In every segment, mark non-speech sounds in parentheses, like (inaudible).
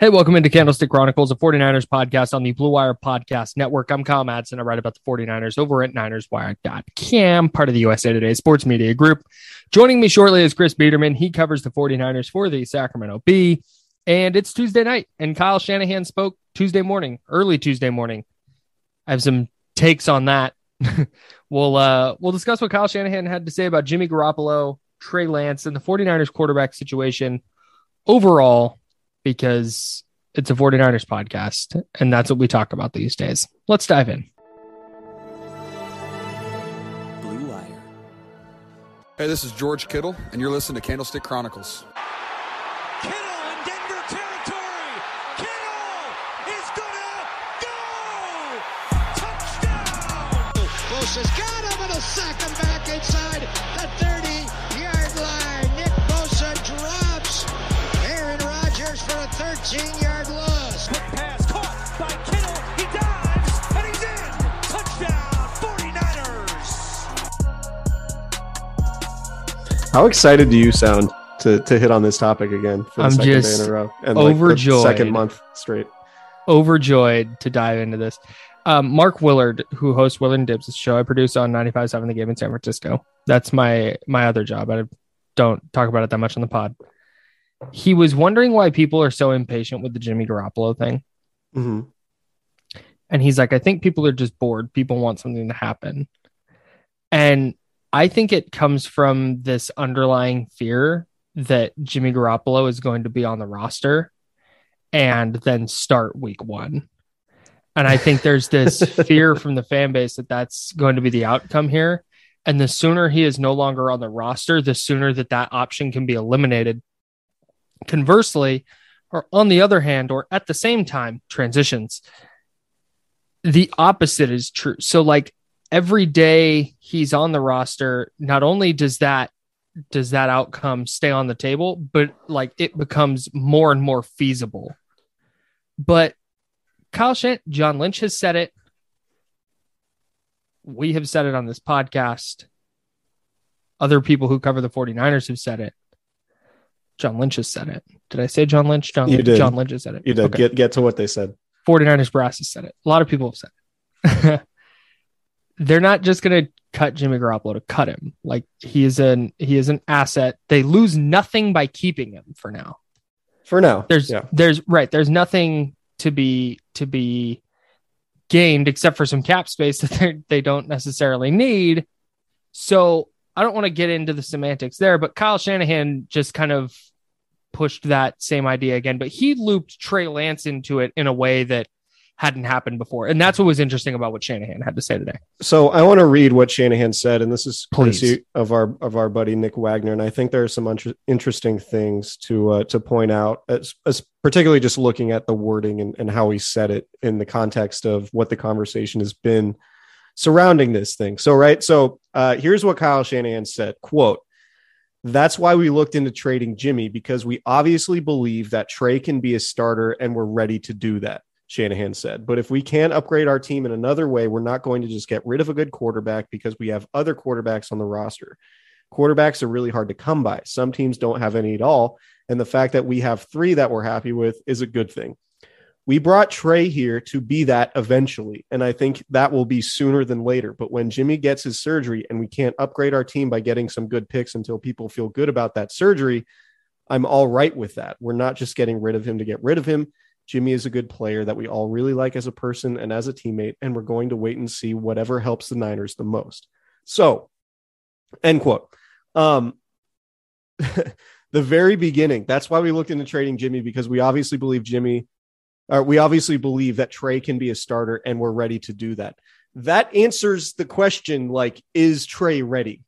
Hey, welcome into Candlestick Chronicles, a 49ers podcast on the Blue Wire Podcast Network. I'm Kyle Madsen. I write about the 49ers over at NinersWire.com, part of the USA Today Sports Media Group. Joining me shortly is Chris Biderman. He covers the 49ers for the Sacramento Bee. And it's Tuesday night, and Kyle Shanahan spoke Tuesday morning, early Tuesday morning. I have some takes on that. (laughs) we'll uh we'll discuss what Kyle Shanahan had to say about Jimmy Garoppolo, Trey Lance, and the 49ers quarterback situation overall because it's a 49ers podcast and that's what we talk about these days. Let's dive in. Blue Wire. Hey, this is George Kittle, and you're listening to Candlestick Chronicles. Kittle in Denver territory. Kittle is gonna go. Touchdown. Bosa's got him and he'll sack him back inside the 30 15 yard loss. Quick pass caught by Kittle. He dives and he's in. Touchdown 49ers. How excited do you sound to, to hit on this topic again for the I'm second day in a row? And overjoyed. Like second month straight. Overjoyed to dive into this. Um, Mark Willard, who hosts Willard and Dibs' show, I produce on 95.7 The Game in San Francisco. That's my my other job. I don't talk about it that much on the pod. He was wondering why people are so impatient with the Jimmy Garoppolo thing. hmm And he's like, I think people are just bored. People want something to happen. And I think it comes from this underlying fear that Jimmy Garoppolo is going to be on the roster and then start week one. And I think there's this (laughs) fear from the fan base that that's going to be the outcome here. And the sooner he is no longer on the roster, the sooner that that option can be eliminated. Conversely, or on the other hand, or at the same time, transitions, the opposite is true. So, like every day he's on the roster, not only does that does that outcome stay on the table, but like it becomes more and more feasible. But Kyle Shant, John Lynch has said it. We have said it on this podcast. Other people who cover the 49ers have said it. John Lynch has said it. Did I say John Lynch? John, You did. John Lynch has said it. You did Okay. get get to what they said. 49ers brass has said it. A lot of people have said it. (laughs) They're not just going to cut Jimmy Garoppolo to cut him. Like he is an he is an asset. They lose nothing by keeping him for now. For now, There's yeah. there's right. There's nothing to be to be gained except for some cap space that they they don't necessarily need. So I don't want to get into the semantics there, but Kyle Shanahan just kind of pushed that same idea again, but he looped Trey Lance into it in a way that hadn't happened before. And that's what was interesting about what Shanahan had to say today. So I want to read what Shanahan said, and this is Please. courtesy of our of our buddy Nick Wagner, and I think there are some inter- interesting things to uh, to point out, as, as particularly just looking at the wording and, and how he said it in the context of what the conversation has been surrounding this thing. So right, so uh, here's what Kyle Shanahan said: "Quote." That's why we looked into trading Jimmy because we obviously believe that Trey can be a starter and we're ready to do that. Shanahan said. But if we can't upgrade our team in another way, we're not going to just get rid of a good quarterback because we have other quarterbacks on the roster. Quarterbacks are really hard to come by. Some teams don't have any at all. And the fact that we have three that we're happy with is a good thing. We brought Trey here to be that eventually. And I think that will be sooner than later. But when Jimmy gets his surgery and we can't upgrade our team by getting some good picks until people feel good about that surgery, I'm all right with that. We're not just getting rid of him to get rid of him. Jimmy is a good player that we all really like as a person and as a teammate. And we're going to wait and see whatever helps the Niners the most. So, end quote. Um, (laughs) the very beginning, that's why we looked into trading Jimmy because we obviously believe Jimmy uh, we obviously believe that Trey can be a starter and we're ready to do that. That answers the question like, is Trey ready?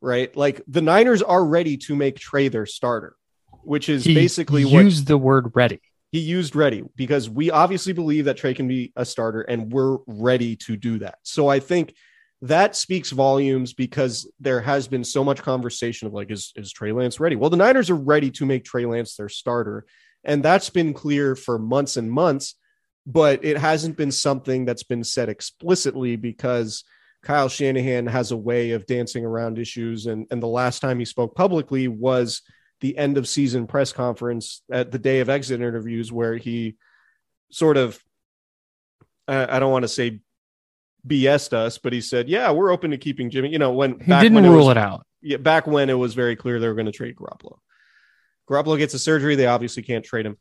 Right? Like the Niners are ready to make Trey their starter, which is He basically what used the word ready. he used ready because we obviously believe that Trey can be a starter and we're ready to do that. So I think that speaks volumes because there has been so much conversation of like, is, is Trey Lance ready? Well, the Niners are ready to make Trey Lance their starter. And that's been clear for months and months, but it hasn't been something that's been said explicitly because Kyle Shanahan has a way of dancing around issues. And, and the last time he spoke publicly was the end of season press conference at the day of exit interviews, where he sort of, I I don't want to say BS'd us, but he said, "Yeah, we're open to keeping Jimmy." You know, when He back didn't when rule was, it out. yeah, back when it was very clear they were going to trade Garoppolo. Garoppolo gets a surgery, they obviously can't trade him.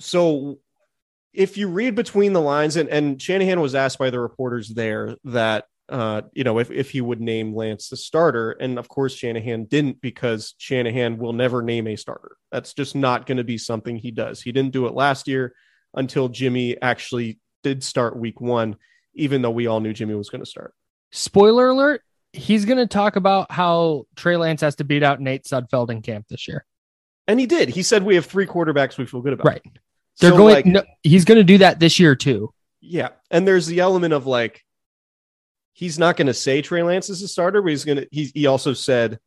So if you read between the lines, and, and Shanahan was asked by the reporters there that uh, you know, if, if he would name Lance the starter. And of course, Shanahan didn't because Shanahan will never name a starter. That's just not going to be something he does. He didn't do it last year until Jimmy actually did start week one, even though we all knew Jimmy was going to start. Spoiler alert, he's going to talk about how Trey Lance has to beat out Nate Sudfeld in camp this year. And he did. He said, We have three quarterbacks we feel good about. Right. They're So, going like, no, he's going to do that this year too. Yeah. And there's the element of like, he's not going to say Trey Lance is a starter, but he's going to, he, he also said,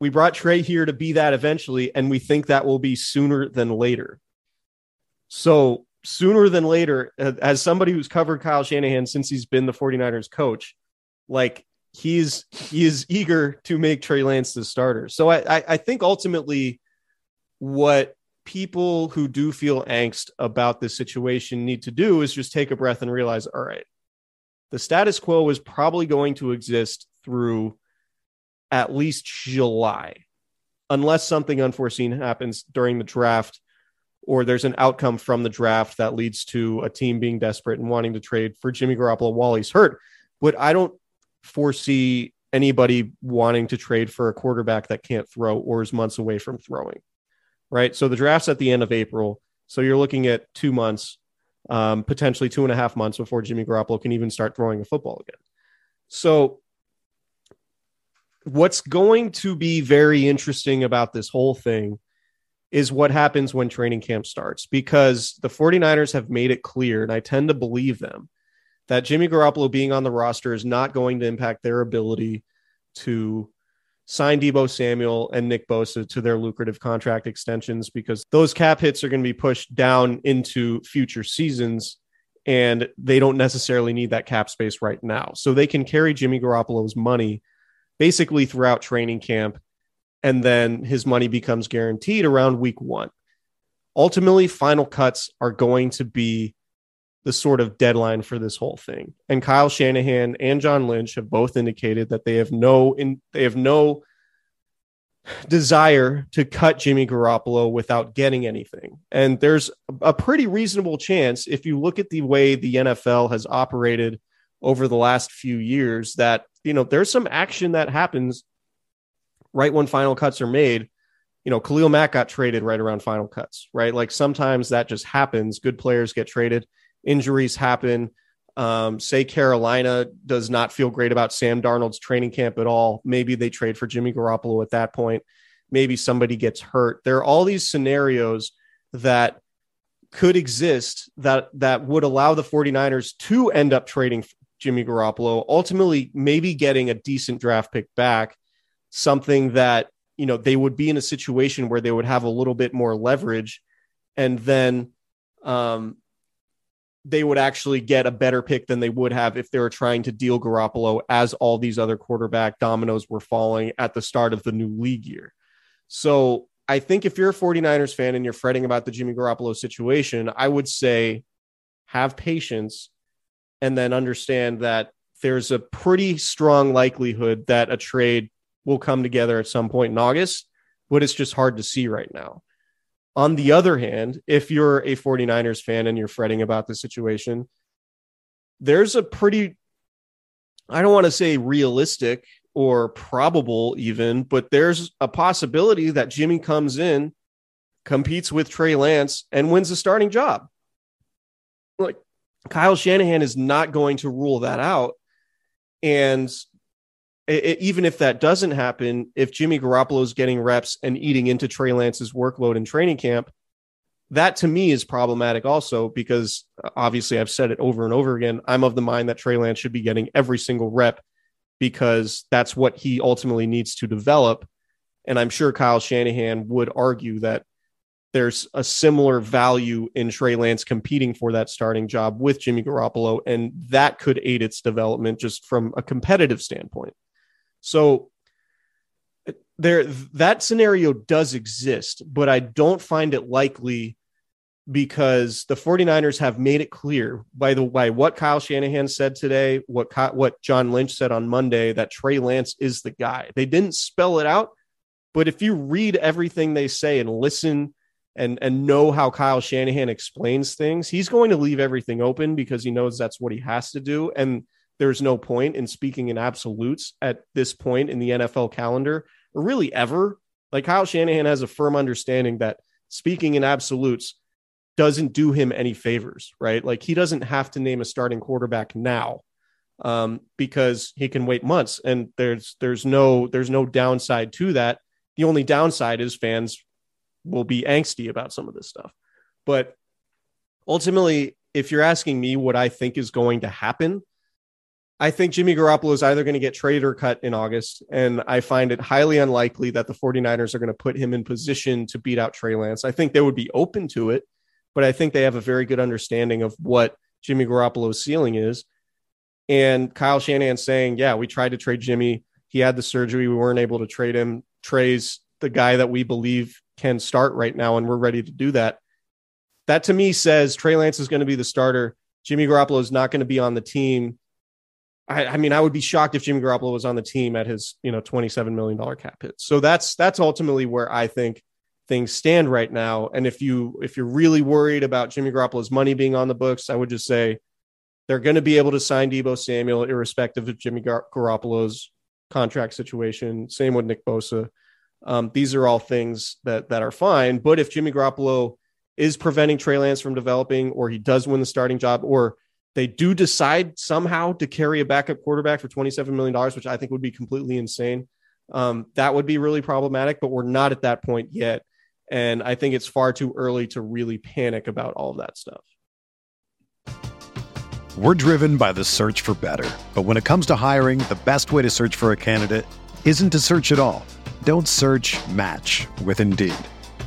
we brought Trey here to be that eventually, and we think that will be sooner than later. So, sooner than later, as somebody who's covered Kyle Shanahan since he's been the 49ers coach, like he's he is eager to make Trey Lance the starter. So I, I, I think ultimately what people who do feel angst about this situation need to do is just take a breath and realize, all right, the status quo is probably going to exist through at least July, unless something unforeseen happens during the draft or there's an outcome from the draft that leads to a team being desperate and wanting to trade for Jimmy Garoppolo while he's hurt. But I don't foresee anybody wanting to trade for a quarterback that can't throw or is months away from throwing. Right. So the draft's at the end of April. So you're looking at two months, um, potentially two and a half months before Jimmy Garoppolo can even start throwing a football again. So what's going to be very interesting about this whole thing is what happens when training camp starts because the 49ers have made it clear, and I tend to believe them, that Jimmy Garoppolo being on the roster is not going to impact their ability to sign Deebo Samuel and Nick Bosa to their lucrative contract extensions because those cap hits are going to be pushed down into future seasons and they don't necessarily need that cap space right now. So they can carry Jimmy Garoppolo's money basically throughout training camp and then his money becomes guaranteed around week 1. Ultimately, final cuts are going to be the sort of deadline for this whole thing. And Kyle Shanahan and John Lynch have both indicated that they have no in, they have no desire to cut Jimmy Garoppolo without getting anything. And there's a pretty reasonable chance if you look at the way the NFL has operated over the last few years that you know there's some action that happens right when final cuts are made. You know, Khalil Mack got traded right around final cuts, right? Like sometimes that just happens. Good players get traded injuries happen. Um, say Carolina does not feel great about Sam Darnold's training camp at all. Maybe they trade for Jimmy Garoppolo at that point. Maybe somebody gets hurt. There are all these scenarios that could exist that that would allow the 49ers to end up trading Jimmy Garoppolo, ultimately maybe getting a decent draft pick back, something that, you know, they would be in a situation where they would have a little bit more leverage and then um they would actually get a better pick than they would have if they were trying to deal Garoppolo as all these other quarterback dominoes were falling at the start of the new league year. So I think if you're a 49ers fan and you're fretting about the Jimmy Garoppolo situation, I would say have patience and then understand that there's a pretty strong likelihood that a trade will come together at some point in August, but it's just hard to see right now. On the other hand, if you're a 49ers fan and you're fretting about the situation, there's a pretty, I don't want to say realistic or probable even, but there's a possibility that Jimmy comes in, competes with Trey Lance, and wins the starting job. Like Kyle Shanahan is not going to rule that out. And it, it, even if that doesn't happen, if Jimmy Garoppolo is getting reps and eating into Trey Lance's workload in training camp, that to me is problematic also because uh, obviously I've said it over and over again. I'm of the mind that Trey Lance should be getting every single rep because that's what he ultimately needs to develop. And I'm sure Kyle Shanahan would argue that there's a similar value in Trey Lance competing for that starting job with Jimmy Garoppolo, and that could aid its development just from a competitive standpoint. So there that scenario does exist, but I don't find it likely because the 49ers have made it clear by the by what Kyle Shanahan said today, what what John Lynch said on Monday that Trey Lance is the guy. They didn't spell it out, but if you read everything they say and listen and and know how Kyle Shanahan explains things, he's going to leave everything open because he knows that's what he has to do and there's no point in speaking in absolutes at this point in the NFL calendar or really ever. Like Kyle Shanahan has a firm understanding that speaking in absolutes doesn't do him any favors, right? Like he doesn't have to name a starting quarterback now um, because he can wait months, and there's there's no there's no downside to that. The only downside is fans will be angsty about some of this stuff, but ultimately, if you're asking me what I think is going to happen, I think Jimmy Garoppolo is either going to get traded or cut in August. And I find it highly unlikely that the 49ers are going to put him in position to beat out Trey Lance. I think they would be open to it, but I think they have a very good understanding of what Jimmy Garoppolo's ceiling is. And Kyle Shanahan saying, Yeah, we tried to trade Jimmy. He had the surgery. We weren't able to trade him. Trey's the guy that we believe can start right now, and we're ready to do that. That to me says Trey Lance is going to be the starter. Jimmy Garoppolo is not going to be on the team I, I, mean, I would be shocked if Jimmy Garoppolo was on the team at his, you know, $27 million cap hit. So that's, that's ultimately where I think things stand right now. And if you, if you're really worried about Jimmy Garoppolo's money being on the books, I would just say they're going to be able to sign Deebo Samuel, irrespective of Jimmy Gar- Garoppolo's contract situation. Same with Nick Bosa. Um, these are all things that, that are fine. But if Jimmy Garoppolo is preventing Trey Lance from developing, or he does win the starting job, or they do decide somehow to carry a backup quarterback for $27 million, which I think would be completely insane. Um, that would be really problematic, but we're not at that point yet. And I think it's far too early to really panic about all of that stuff. We're driven by the search for better. But when it comes to hiring, the best way to search for a candidate isn't to search at all. Don't search match with Indeed.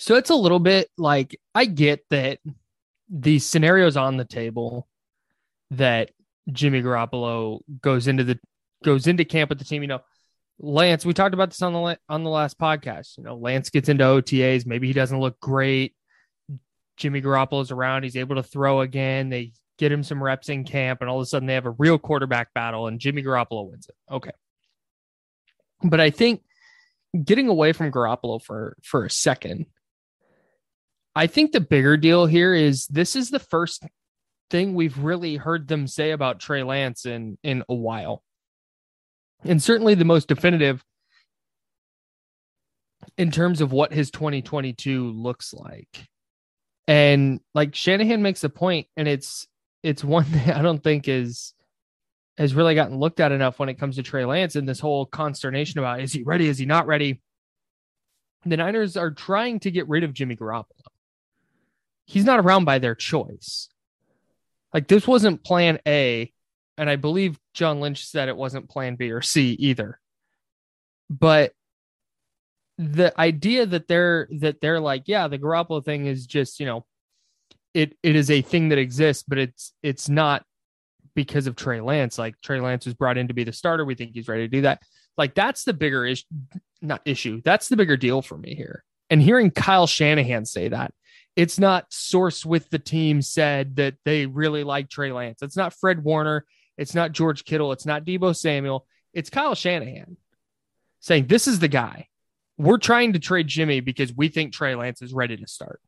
So it's a little bit like I get that the scenarios on the table that Jimmy Garoppolo goes into the goes into camp with the team. You know, Lance, we talked about this on the on the last podcast. You know, Lance gets into OTAs. Maybe he doesn't look great. Jimmy Garoppolo's around. He's able to throw again. They get him some reps in camp, and all of a sudden they have a real quarterback battle, and Jimmy Garoppolo wins it. Okay, but I think getting away from Garoppolo for for a second, I think the bigger deal here is this is the first thing we've really heard them say about Trey Lance in in a while. And certainly the most definitive in terms of what his 2022 looks like. And like Shanahan makes a point and it's it's one (laughs) that I don't think is has really gotten looked at enough when it comes to Trey Lance and this whole consternation about is he ready? Is he not ready? The Niners are trying to get rid of Jimmy Garoppolo. He's not around by their choice. Like this wasn't plan A, and I believe John Lynch said it wasn't plan B or C either. But the idea that they're that they're like, yeah, the Garoppolo thing is just, you know, it it is a thing that exists, but it's it's not because of Trey Lance. Like Trey Lance was brought in to be the starter. We think he's ready to do that. Like that's the bigger issue, not issue. That's the bigger deal for me here. And hearing Kyle Shanahan say that it's not source with the team said that they really like Trey Lance. It's not Fred Warner. It's not George Kittle. It's not Deebo Samuel. It's Kyle Shanahan saying, This is the guy. We're trying to trade Jimmy because we think Trey Lance is ready to start.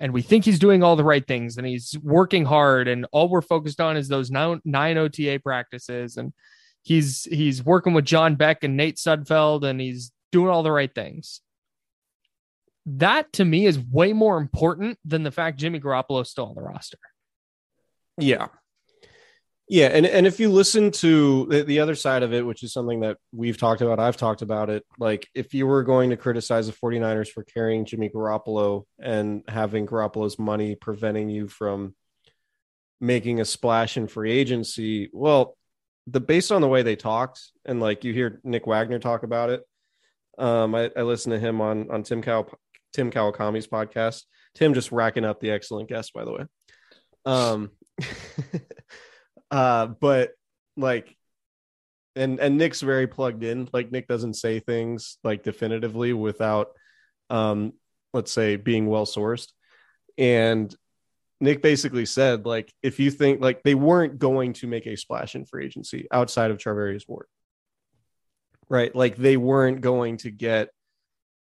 And we think he's doing all the right things and he's working hard. And all we're focused on is those nine, OTA practices. And he's he's working with John Beck and Nate Sudfeld and he's doing all the right things that to me is way more important than the fact Jimmy Garoppolo is still on the roster. Yeah. Yeah, and and if you listen to the, the, other side of it, which is something that we've talked about, I've talked about it, like if you were going to criticize the 49ers for carrying Jimmy Garoppolo and having Garoppolo's money preventing you from making a splash in free agency, well, the based on the way they talked and like you hear Nick Wagner talk about it, um, I, I listened to him on on Tim Cow Tim Kawakami's podcast. Tim just racking up the excellent guest, by the way. Um, (laughs) uh, but like, and and Nick's very plugged in. Like Nick doesn't say things like definitively without, um, let's say being well sourced. And Nick basically said like, if you think like they weren't going to make a splash in free agency outside of Charvarius Ward, right? Like they weren't going to get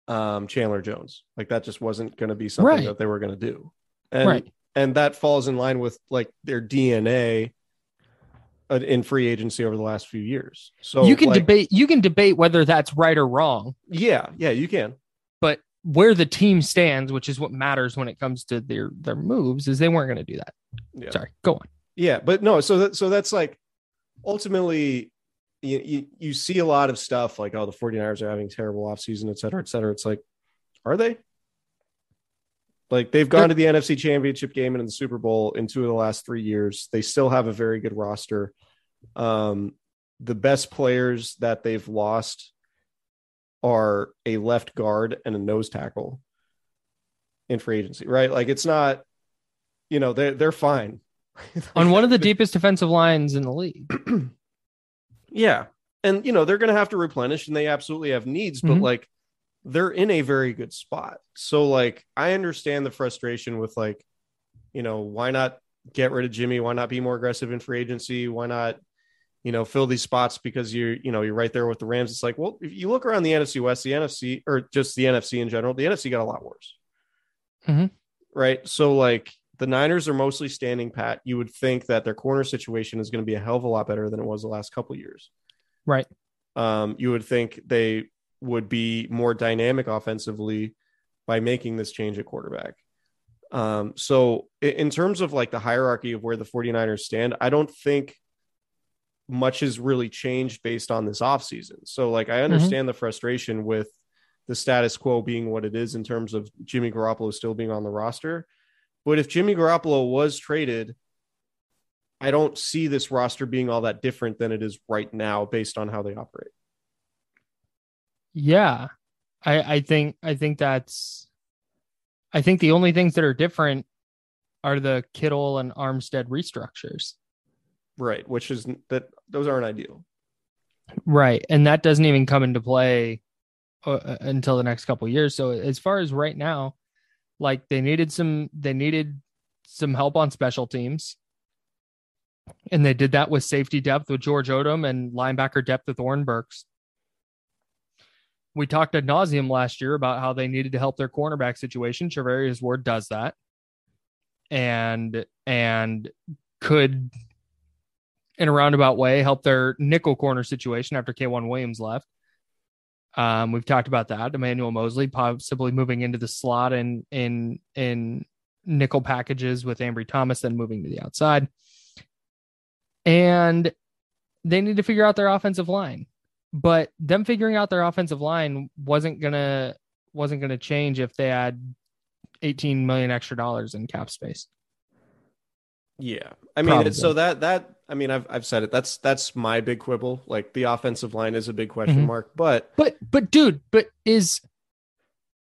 um, Chandler Jones. Like that just wasn't going to be something right. that they were going to do. And, right. and that falls in line with like their DNA uh, in free agency over the last few years. So you can like, debate, you can debate whether that's right or wrong. Yeah. Yeah, you can. But where the team stands, which is what matters when it comes to their, their moves is they weren't going to do that. Yeah. Sorry, go on. Yeah. But no, so that, so that's like ultimately you, you, you see a lot of stuff like, oh, the 49ers are having terrible offseason, et cetera, et cetera. It's like, are they? Like they've gone to the NFC championship game and in the Super Bowl in two of the last three years. They still have a very good roster. Um, the best players that they've lost are a left guard and a nose tackle in free agency, right? Like it's not, you know, they're they're fine. On one of the (laughs) deepest defensive lines in the league. (clears throat) Yeah. And, you know, they're going to have to replenish and they absolutely have needs, but mm-hmm. like they're in a very good spot. So, like, I understand the frustration with, like, you know, why not get rid of Jimmy? Why not be more aggressive in free agency? Why not, you know, fill these spots because you're, you know, you're right there with the Rams. It's like, well, if you look around the NFC West, the NFC, or just the NFC in general, the NFC got a lot worse. Mm-hmm. Right. So, like, the Niners are mostly standing pat. You would think that their corner situation is going to be a hell of a lot better than it was the last couple years. Right. Um, you would think they would be more dynamic offensively by making this change at quarterback. Um, so in terms of like the hierarchy of where the 49ers stand, I don't think much has really changed based on this offseason. So like I mm-hmm. understand mm-hmm. the frustration with the status quo being what it is in terms of Jimmy Garoppolo still being on the roster. But if Jimmy Garoppolo was traded, I don't see this roster being all that different than it is right now based on how they operate. Yeah. I, I think I think that's I think the only things that are different are the Kittle and Armstead restructures. Right, which is that those aren't ideal. Right, and that doesn't even come into play uh, until the next couple years. So as far as right now, like they needed some they needed some help on special teams. And they did that with safety depth with George Odum and linebacker depth with Oren Burks. we talked ad nauseum last year about how they needed to help their cornerback situation. Charvarius Ward does that, and and could in a roundabout way help their nickel corner situation after K'Waun Williams left. Um, we've talked about that. Emmanuel Moseley possibly moving into the slot in in in nickel packages with Ambry Thomas, then moving to the outside. And they need to figure out their offensive line. But them figuring out their offensive line wasn't gonna wasn't gonna change if they had 18 million extra dollars in cap space. Yeah, I mean, so that that I mean, I've I've said it. That's that's my big quibble. Like the offensive line is a big question Mhm. mark, but But but dude, but is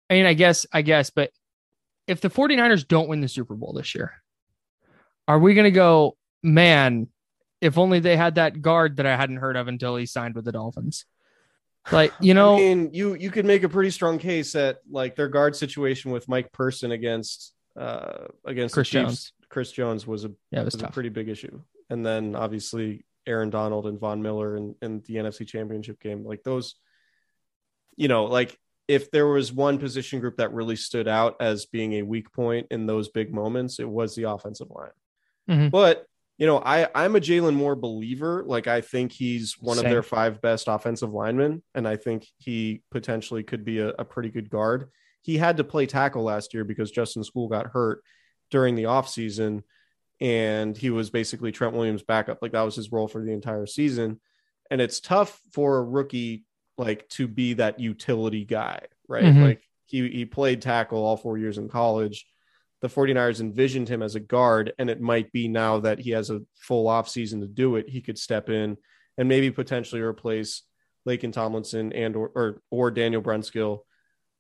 I mean, I guess I guess, but if the 49ers don't win the Super Bowl this year, are we gonna go, man, if only they had that guard that I hadn't heard of until he signed with the Dolphins? Like, you know, I mean, you you could make a pretty strong case that like their guard situation with Mike Person against uh against Chris Jones. Chris Jones was a Yeah, was was a pretty big issue. And then obviously Aaron Donald and Von Miller in, in the NFC championship game. Like those, you know, like if there was one position group that really stood out as being a weak point in those big moments, it was the offensive line. Mhm. But you know, I I'm a Jaylon Moore believer. Like I think he's one Same. of their five best offensive linemen, and I think he potentially could be a, a pretty good guard. He had to play tackle last year because Justin Skule got hurt during the offseason and he was basically Trent Williams backup. Like that was his role for the entire season. And it's tough for a rookie like to be that utility guy, right? Mhm. Like he he played tackle all four years in college. The 49ers envisioned him as a guard, and it might be now that he has a full offseason to do it, he could step in and maybe potentially replace Laken Tomlinson and or or, or Daniel Brunskill.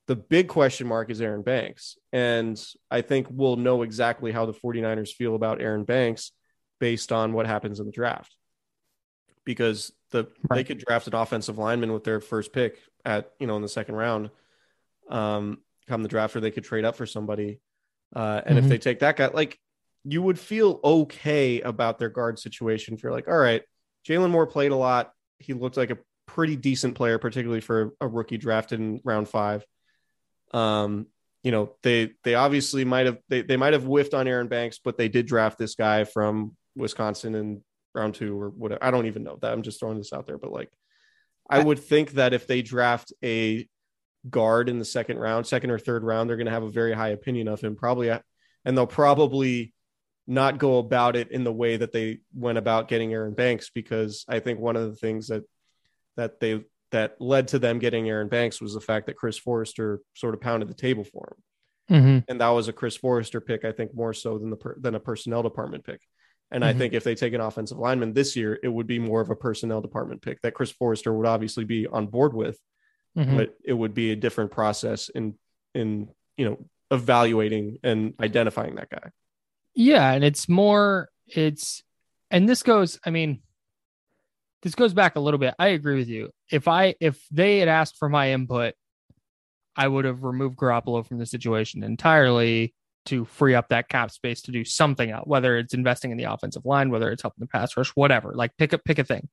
The big question mark is Aaron Banks. And I think we'll know exactly how the 49ers feel about Aaron Banks based on what happens in the draft. Because the they could draft an offensive lineman with their first pick at, you know, in the second round. Um, come the draft, or they could trade up for somebody. Uh, and Mhm. if they take that guy, like you would feel okay about their guard situation if you're like, all right, Jaylon Moore played a lot. He looked like a pretty decent player, particularly for a rookie drafted in round five. Um, you know, they they obviously might have they, they might have whiffed on Aaron Banks, but they did draft this guy from Wisconsin in round two or whatever. I don't even know that. I'm just throwing this out there, but like I would think that if they draft a guard in the second round, second or third round, they're going to have a very high opinion of him, probably, and they'll probably not go about it in the way that they went about getting Aaron Banks, because I think one of the things that that they that led to them getting Aaron Banks was the fact that Chris Foerster sort of pounded the table for him, Mhm. and that was a Chris Foerster pick, I think, more so than the per, than a personnel department pick. And I Mhm. think if they take an offensive lineman this year, it would be more of a personnel department pick that Chris Foerster would obviously be on board with Mhm. but it would be a different process in in you know evaluating and identifying that guy Yeah, and it's more it's and this goes, I mean, this goes back a little bit. I agree with you. If I if they had asked for my input, I would have removed Garoppolo from the situation entirely to free up that cap space to do something else, whether it's investing in the offensive line, whether it's helping the pass rush, whatever. Like pick a pick a thing.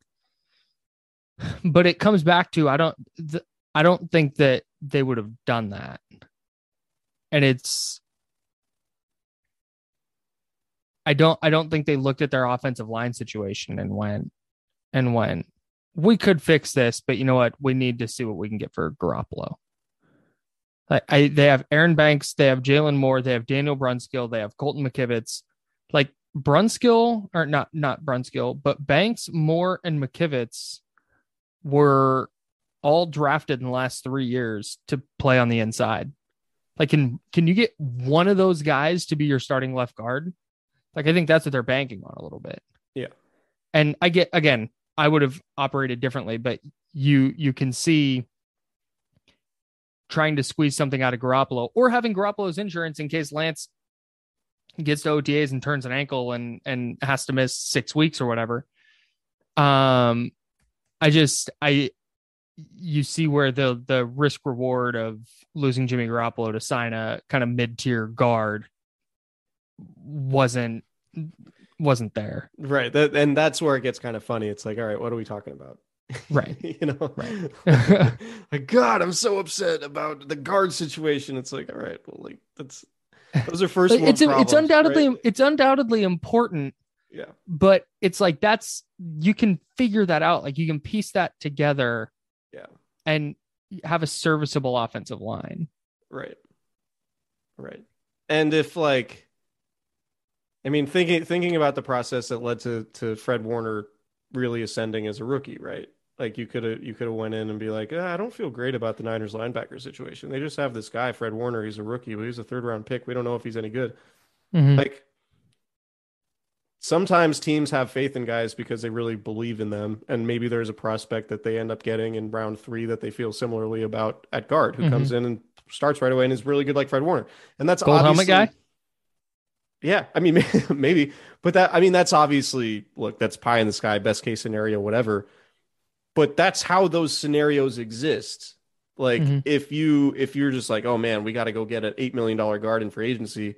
But it comes back to I don't th- I don't think that they would have done that. And it's I don't I don't think they looked at their offensive line situation and went and went, we could fix this, but you know what? We need to see what we can get for Garoppolo. Like I they have Aaron Banks, they have Jaylon Moore, they have Daniel Brunskill, they have Colton McKivitz. Like Brunskill, or not not Brunskill, but Banks, Moore, and McKivitz were all drafted in the last three years to play on the inside. Like, can can you get one of those guys to be your starting left guard? Like, I think that's what they're banking on a little bit. Yeah. And I get again, I would have operated differently, but you you can see trying to squeeze something out of Garoppolo or having Garoppolo's insurance in case Lance gets to OTAs and turns an ankle and and has to miss six weeks or whatever. Um, I just I you see where the the risk reward of losing Jimmy Garoppolo to sign a kind of mid tier guard wasn't wasn't there. right that, and that's where it gets kind of funny it's like all right what are we talking about Right. (laughs) you know, Right. (laughs) like God, I'm so upset about the guard situation. It's like, all right, well, like that's those are first. (laughs) It's it's undoubtedly right? it's undoubtedly important, yeah, but it's like that's you can figure that out. Like you can piece that together yeah, and have a serviceable offensive line. right, right. And if like, I mean, thinking thinking about the process that led to to Fred Warner really ascending as a rookie, right? Like you could have you could have went in and be like, "Ah, I don't feel great about the Niners linebacker situation. They just have this guy, Fred Warner. He's a rookie, but he's a third round pick. We don't know if he's any good. Mhm. Like sometimes teams have faith in guys because they really believe in them, and maybe there's a prospect that they end up getting in round three that they feel similarly about at guard, who comes in and starts right away and is really good, like Fred Warner. And that's Gold helmet obviously- guy? Yeah, I mean, (laughs) maybe, but that, I mean, that's obviously, look, that's pie in the sky, best case scenario, whatever. But that's how those scenarios exist. Like, Mhm. if you, if you're just like, oh man, we got to go get an $8 million guard in for agency,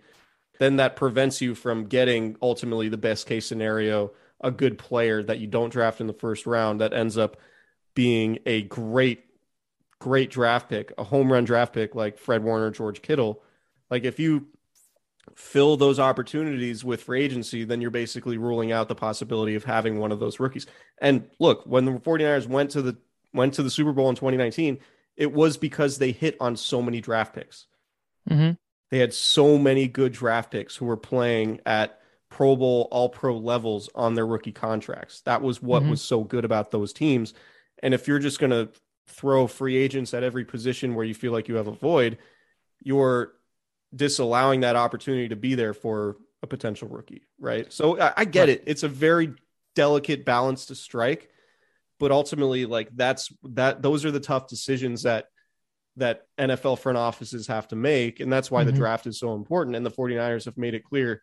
then that prevents you from getting ultimately the best case scenario, a good player that you don't draft in the first round that ends up being a great, great draft pick, a home run draft pick like Fred Warner, George Kittle. Like, if you, fill those opportunities with free agency, then you're basically ruling out the possibility of having one of those rookies. And look, when the 49ers went to the went to the Super Bowl in 2019, it was because they hit on so many draft picks. Mhm. They had so many good draft picks who were playing at Pro Bowl, All Pro levels on their rookie contracts. That was what Mhm. was so good about those teams. And if you're just going to throw free agents at every position where you feel like you have a void, you're disallowing that opportunity to be there for a potential rookie, right? So I, I get Right. it. It's a very delicate balance to strike, but ultimately, like that's that. Those are the tough decisions that that NFL front offices have to make, and that's why the Mhm. draft is so important. And the 49ers have made it clear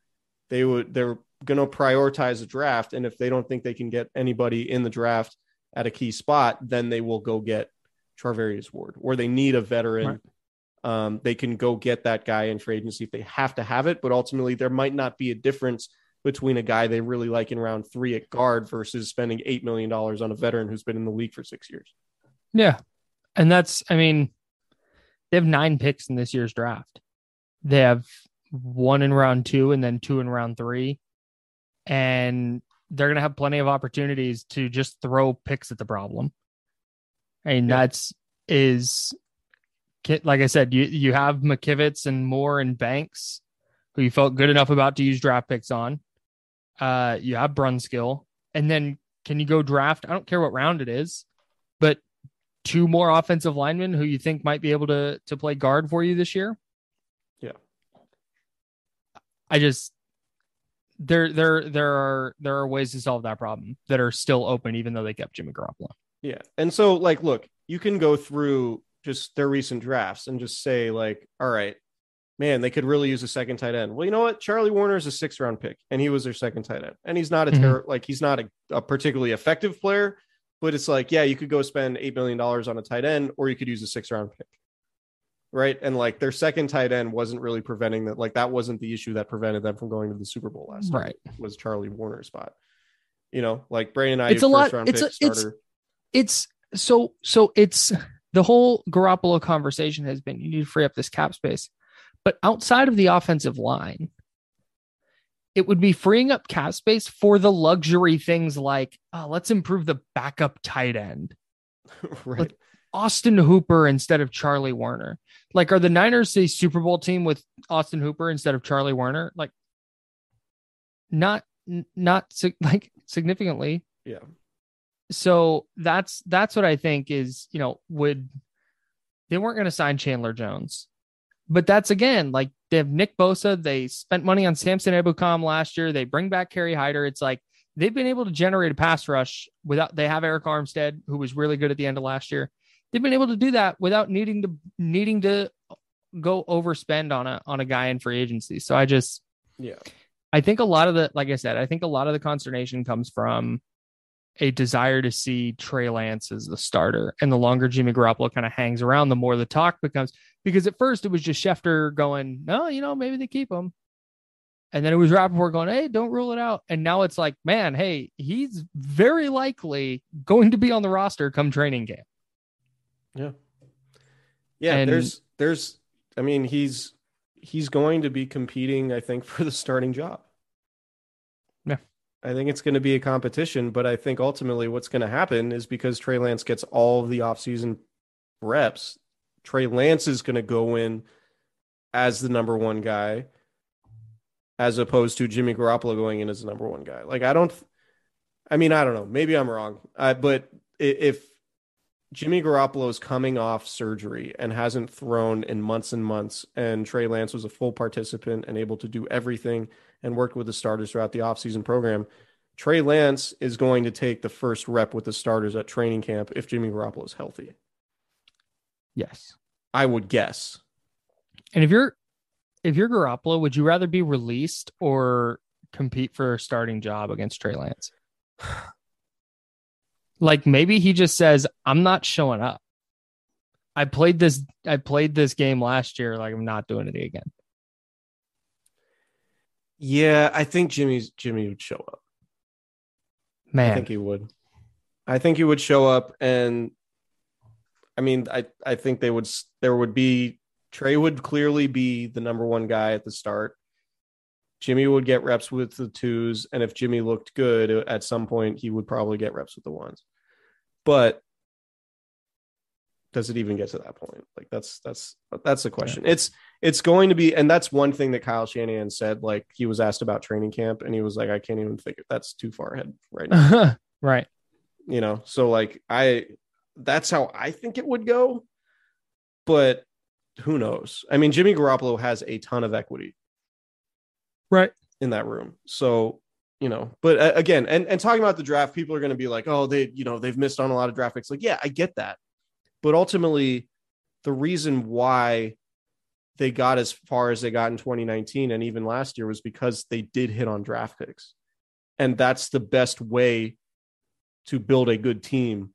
they would they're going to prioritize the draft, and if they don't think they can get anybody in the draft at a key spot, then they will go get Charvarius Ward, or they need a veteran Right. Um, they can go get that guy in free agency if they have to have it. But ultimately, there might not be a difference between a guy they really like in round three at guard versus spending $8 million on a veteran who's been in the league for six years. Yeah. And that's, I mean, they have nine picks in this year's draft. They have one in round two and then two in round three. And they're going to have plenty of opportunities to just throw picks at the problem. And Yeah. that's, is, like I said, you, you have McKivitz and Moore and Banks, who you felt good enough about to use draft picks on. Uh, you have Brunskill. And then can you go draft? I don't care what round it is, but two more offensive linemen who you think might be able to to play guard for you this year. Yeah. I just there there there are there are ways to solve that problem that are still open even though they kept Jimmy Garoppolo. Yeah. And so, like, look, you can go through just their recent drafts and just say, like, all right, man, they could really use a second tight end. Well, you know what? Charlie Woerner is a six round pick, and he was their second tight end. And he's not a Mhm. terror, like, he's not a, a particularly effective player, but it's like, yeah, you could go spend $8 million on a tight end, or you could use a six round pick. Right. And like their second tight end wasn't really preventing that. Like, that wasn't the issue that prevented them from going to the Super Bowl last Right. was Charlie Woerner's spot. You know, like Brandon I, It's a lot- round it's pick a- it's- It's so so it's the whole Garoppolo conversation has been you need to free up this cap space. But outside of the offensive line, it would be freeing up cap space for the luxury things like, oh, let's improve the backup tight end. (laughs) right. Austin Hooper instead of Charlie Woerner. Like, are the Niners a Super Bowl team with Austin Hooper instead of Charlie Woerner? Like, not, not (laughs) like significantly. Yeah. So that's that's what I think is you know would they weren't going to sign Chandler Jones, but that's again like they have Nick Bosa. They spent money on Samson Ebukam last year. They bring back Kerry Hyder. It's like they've been able to generate a pass rush without. They have Arik Armstead, who was really good at the end of last year. They've been able to do that without needing to needing to go overspend on a on a guy in free agency. So I just Yeah. I think a lot of the, like I said, I think a lot of the consternation comes from a desire to see Trey Lance as the starter. And the longer Jimmy Garoppolo kind of hangs around, the more the talk becomes. Because at first it was just Schefter going, no, you know, maybe they keep him. And then it was Rapoport going, hey, don't rule it out. And now it's like, man, hey, he's very likely going to be on the roster come training camp. Yeah. Yeah, And- there's there's I mean, he's he's going to be competing, I think, (laughs) for the starting job. I think it's going to be a competition, but I think ultimately what's going to happen is because Trey Lance gets all of the offseason reps, Trey Lance is going to go in as the number one guy, as opposed to Jimmy Garoppolo going in as the number one guy. Like, I don't, I mean, I don't know. Maybe I'm wrong. Uh, but i- if Jimmy Garoppolo is coming off surgery and hasn't thrown in months and months, and Trey Lance was a full participant and able to do everything and worked with the starters throughout the offseason program, Trey Lance is going to take the first rep with the starters at training camp if Jimmy Garoppolo is healthy. Yes. I would guess. And if you're if you're Garoppolo, would you rather be released or compete for a starting job against Trey Lance? (sighs) Like maybe he just says, I'm not showing up. I played this I played this game last year, like I'm not doing it again. Yeah, I think Jimmy's Jimmy would show up. Man, I think he would. I think he would show up, and I mean, I I think they would. There would be Trey would clearly be the number one guy at the start. Jimmy would get reps with the twos, and if Jimmy looked good at some point, he would probably get reps with the ones. But does it even get to that point? Like that's that's that's the question. It's it's going to be, and that's one thing that Kyle Shanahan said. Like he was asked about training camp, and he was like, "I can't even think that's too far ahead right now." (laughs) right. you know so like i that's how i think it would go but who knows i mean jimmy garoppolo has a ton of equity Right. in that room so you know but uh, again and, and talking about the draft people are going to be like oh they you know they've missed on a lot of draft picks like yeah i get that but ultimately the reason why they got as far as they got in 2019 and even last year was because they did hit on draft picks and that's the best way to build a good team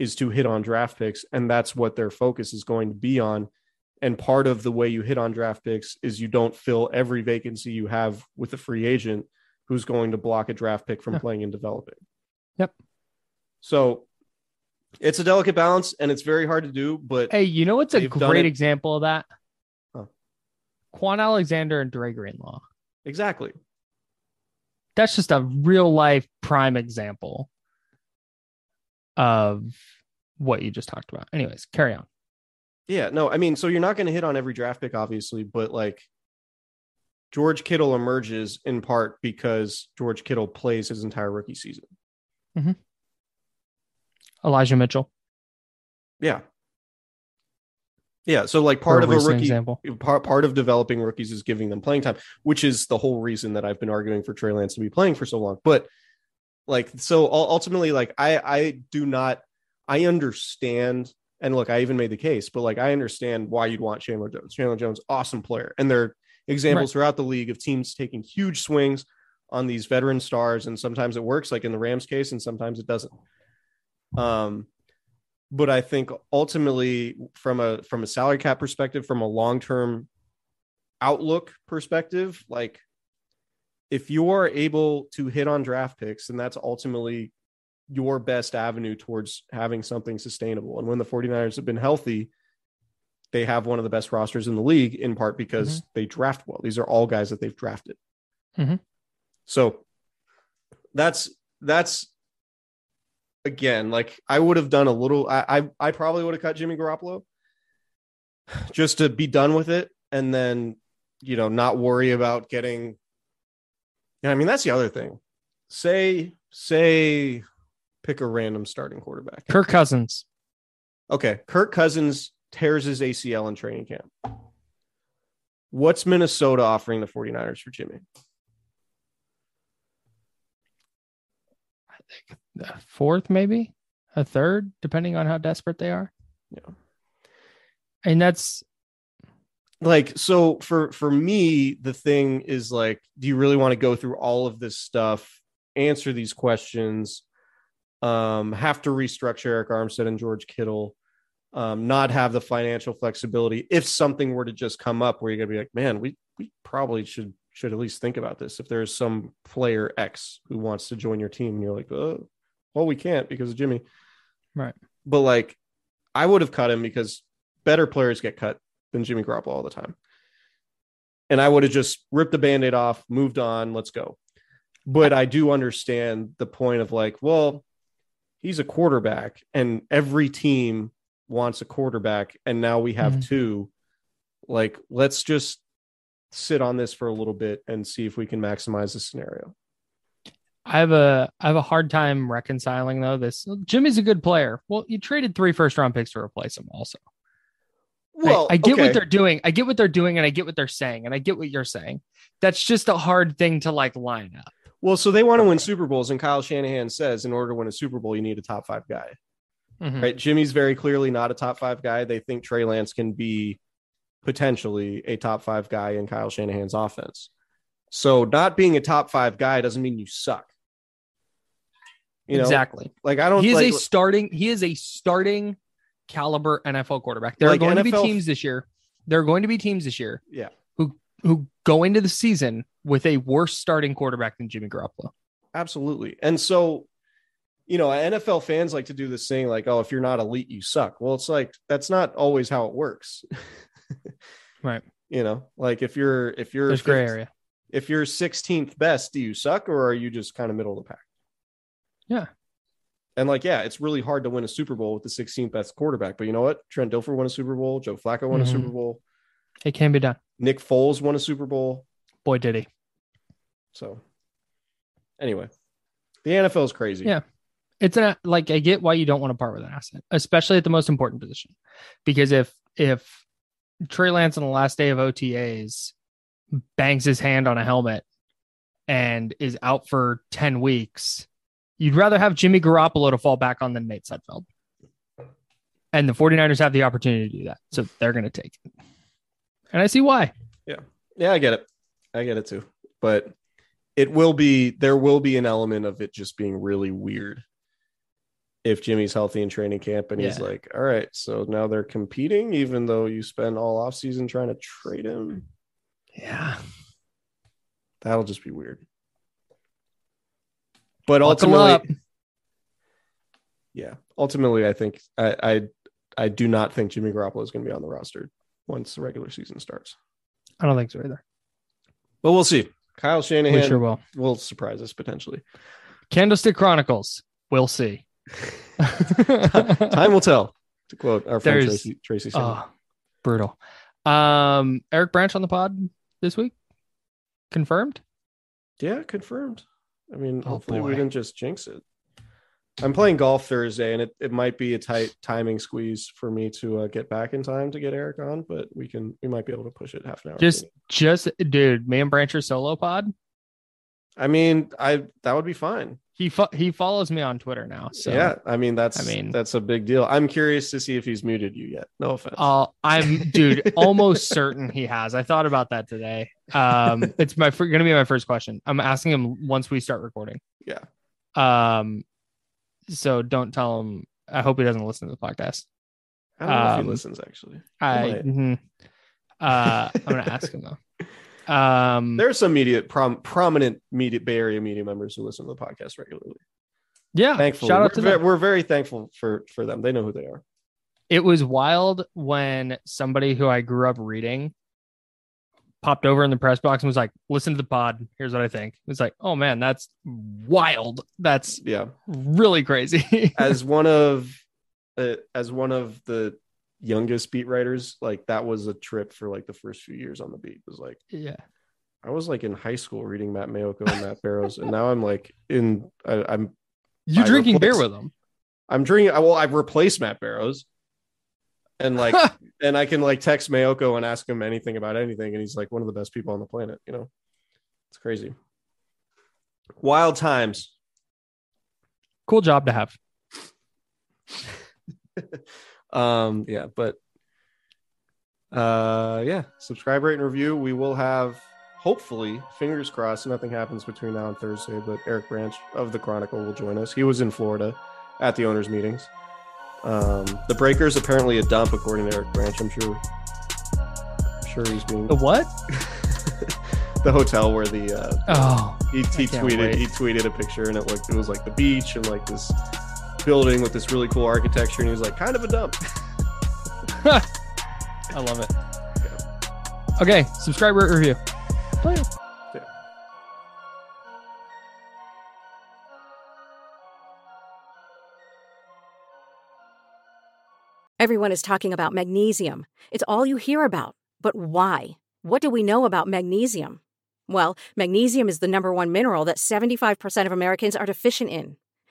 is to hit on draft picks and that's what their focus is going to be on and part of the way you hit on draft picks is you don't fill every vacancy you have with a free agent who's going to block a draft pick from Yeah. playing and developing Yep. so it's a delicate balance and it's very hard to do but Hey, you know what's a great example of that? Kwon Alexander and Dre Greenlaw. exactly That's just a real life prime example of what you just talked about. Anyways, carry on. Yeah, no, I mean, so you're not going to hit on every draft pick, obviously, but like George Kittle emerges in part because George Kittle plays his entire rookie season. Mm-hmm. Elijah Mitchell. Yeah. Yeah. So like part of a rookie example. part, part of developing rookies is giving them playing time, which is the whole reason that I've been arguing for Trey Lance to be playing for so long. But like, so ultimately, like I, I do not, I understand. And look, I even made the case, but like, I understand why you'd want Chandler Jones. Chandler Jones, awesome player. And there are examples Right. throughout the league of teams taking huge swings on these veteran stars. And sometimes it works like in the Rams case and sometimes it doesn't. Um, but I think ultimately from a from a salary cap perspective, from a long term outlook perspective, like if you are able to hit on draft picks, then that's ultimately your best avenue towards having something sustainable. And when the 49ers have been healthy, they have one of the best rosters in the league, in part because they draft well. These are all guys that they've drafted. Mhm. So that's that's again, like I would have done a little. I I, I probably would have cut Jimmy Garoppolo (sighs) just to be done with it, and then you know not worry about getting. Yeah, I mean that's the other thing. Say say pick a random starting quarterback. Kirk Cousins. Okay, Kirk Cousins tears his ACL in training camp. What's Minnesota offering the 49ers for Jimmy? A fourth, maybe a third, depending on how desperate they are. Yeah. And that's like so for for me the thing is like do you really want to go through all of this stuff answer these questions um have to restructure arik armstead and george kittle um not have the financial flexibility if something were to just come up where you're gonna be like man we we probably should should at least think about this. If there's some player X who wants to join your team, and you're like, oh, well, we can't because of Jimmy. Right. But like, I would have cut him because better players get cut than Jimmy Garoppolo all the time. And I would have just ripped the band aid off, moved on, let's go. But I do understand the point of like, well, he's a quarterback and every team wants a quarterback. And now we have Mhm. two. Like, let's just sit on this for a little bit and see if we can maximize the scenario. I have a I have a hard time reconciling though this. Jimmy's a good player. Well, you traded three first round picks to replace him. Also, I- I, get okay. what they're doing. I get what they're doing, and I get what they're saying, and I get what you're saying. That's just a hard thing to like line up. well, so they want to win Super Bowls, and Kyle Shanahan says in order to win a Super Bowl, you need a top five guy. Mhm. right? Jimmy's very clearly not a top five guy. They think Trey Lance can be potentially a top five guy in Kyle Shanahan's offense. So not being a top five guy doesn't mean you suck. You know, exactly. like I don't He is like, a starting. He is a starting caliber NFL quarterback. There Like are going to be teams this year. There are going to be teams this year yeah, Who who go into the season with a worse starting quarterback than Jimmy Garoppolo. absolutely. And so, you know, NFL fans like to do this thing like, oh, if you're not elite, you suck. Well, it's like that's not always how it works. (laughs) Right. (laughs) You know, like if you're if you're There's gray area. if you're 16th best, do you suck or are you just kind of middle of the pack? Yeah. And like, yeah, it's really hard to win a Super Bowl with the 16th best quarterback. But you know what? Trent Dilfer won a Super Bowl. Joe Flacco won Mhm. a Super Bowl. It can be done. Nick Foles won a Super Bowl. Boy, did he. So, anyway, the NFL is crazy. Yeah. It's an like I get why you don't want to part with an asset, especially at the most important position. Because if if Trey Lance on the last day of OTAs bangs his hand on a helmet and is out for 10 weeks, you'd rather have Jimmy Garoppolo to fall back on than Nate Sudfeld. And the 49ers have the opportunity to do that. So they're going to take it. And I see why. Yeah, Yeah, I get it. I get it too. But it will be, there will be an element of it just being really weird if Jimmy's healthy in training camp and he's Yeah. like, all right, so now they're competing, even though you spend all offseason trying to trade him. Yeah. That'll just be weird. But Buckle ultimately, up. yeah, ultimately, I think I, I I do not think Jimmy Garoppolo is going to be on the roster once the regular season starts. I don't think so either. But we'll see. Kyle Shanahan We sure will. will surprise us potentially. Candlestick Chronicles. We'll see. (laughs) Time will tell. To quote our friend There's- Tracy, Tracy. Oh, brutal. Um, Eric Branch on the pod this week. Confirmed. yeah, confirmed. I mean, Oh, hopefully we didn't just jinx it. I'm playing golf Thursday, and it, it might be a tight timing squeeze for me to uh, get back in time to get Eric on, but we can we might be able to push it half an hour. Just, just, dude, me and Brancher solo pod. I mean, I that would be fine. He fo- he follows me on Twitter now. So yeah, I mean that's I mean- that's a big deal. I'm curious to see if he's muted you yet. No offense. Uh, I'm dude, (laughs) almost certain he has. I thought about that today. Um, it's my fir- gonna be my first question. I'm asking him once we start recording. yeah, Um, so don't tell him. I hope he doesn't listen to the podcast. I don't know if um, he listens actually. I, might. mhm. uh, I'm gonna ask him though. Um, There are some media prom, prominent media Bay Area media members who listen to the podcast regularly. yeah, Thankfully, shout out we're, to them. we're very thankful for for them. They know who they are. It was wild when somebody who I grew up reading popped over in the press box and was like, "Listen to the pod. Here's what I think." It's like, "Oh man, that's wild. That's Yeah, really crazy." as one of uh, as one of the youngest beat writers, like that was a trip for like the first few years on the beat. It was like yeah, I was like in high school reading Matt Maiocco and Matt Barrows, and now I'm like in I, I'm you drinking beer with them? I'm drinking. I Well, I've replaced Matt Barrows, and like, (laughs) and I can like text Maiocco and ask him anything about anything, and he's like one of the best people on the planet. You know, it's crazy. Wild times. cool job to have. (laughs) Um, yeah, but uh, yeah, subscribe, rate, and review. We will have hopefully, fingers crossed, nothing happens between now and Thursday. But Eric Branch of the Chronicle will join us. He was in Florida at the owners' meetings. Um, the Breakers apparently a dump, according to Eric Branch. I'm sure. I'm sure he's being The what? (laughs) the hotel where the uh, Oh, he, he tweeted wait. he tweeted a picture and it looked it was like the beach and like this building with this really cool architecture and he was like kind of a dump. (laughs) I love it. Okay, subscribe, rate, review. Play it. Everyone is talking about magnesium. It's all you hear about. But why? What do we know about magnesium? Well, magnesium is the number one mineral that 75% of Americans are deficient in.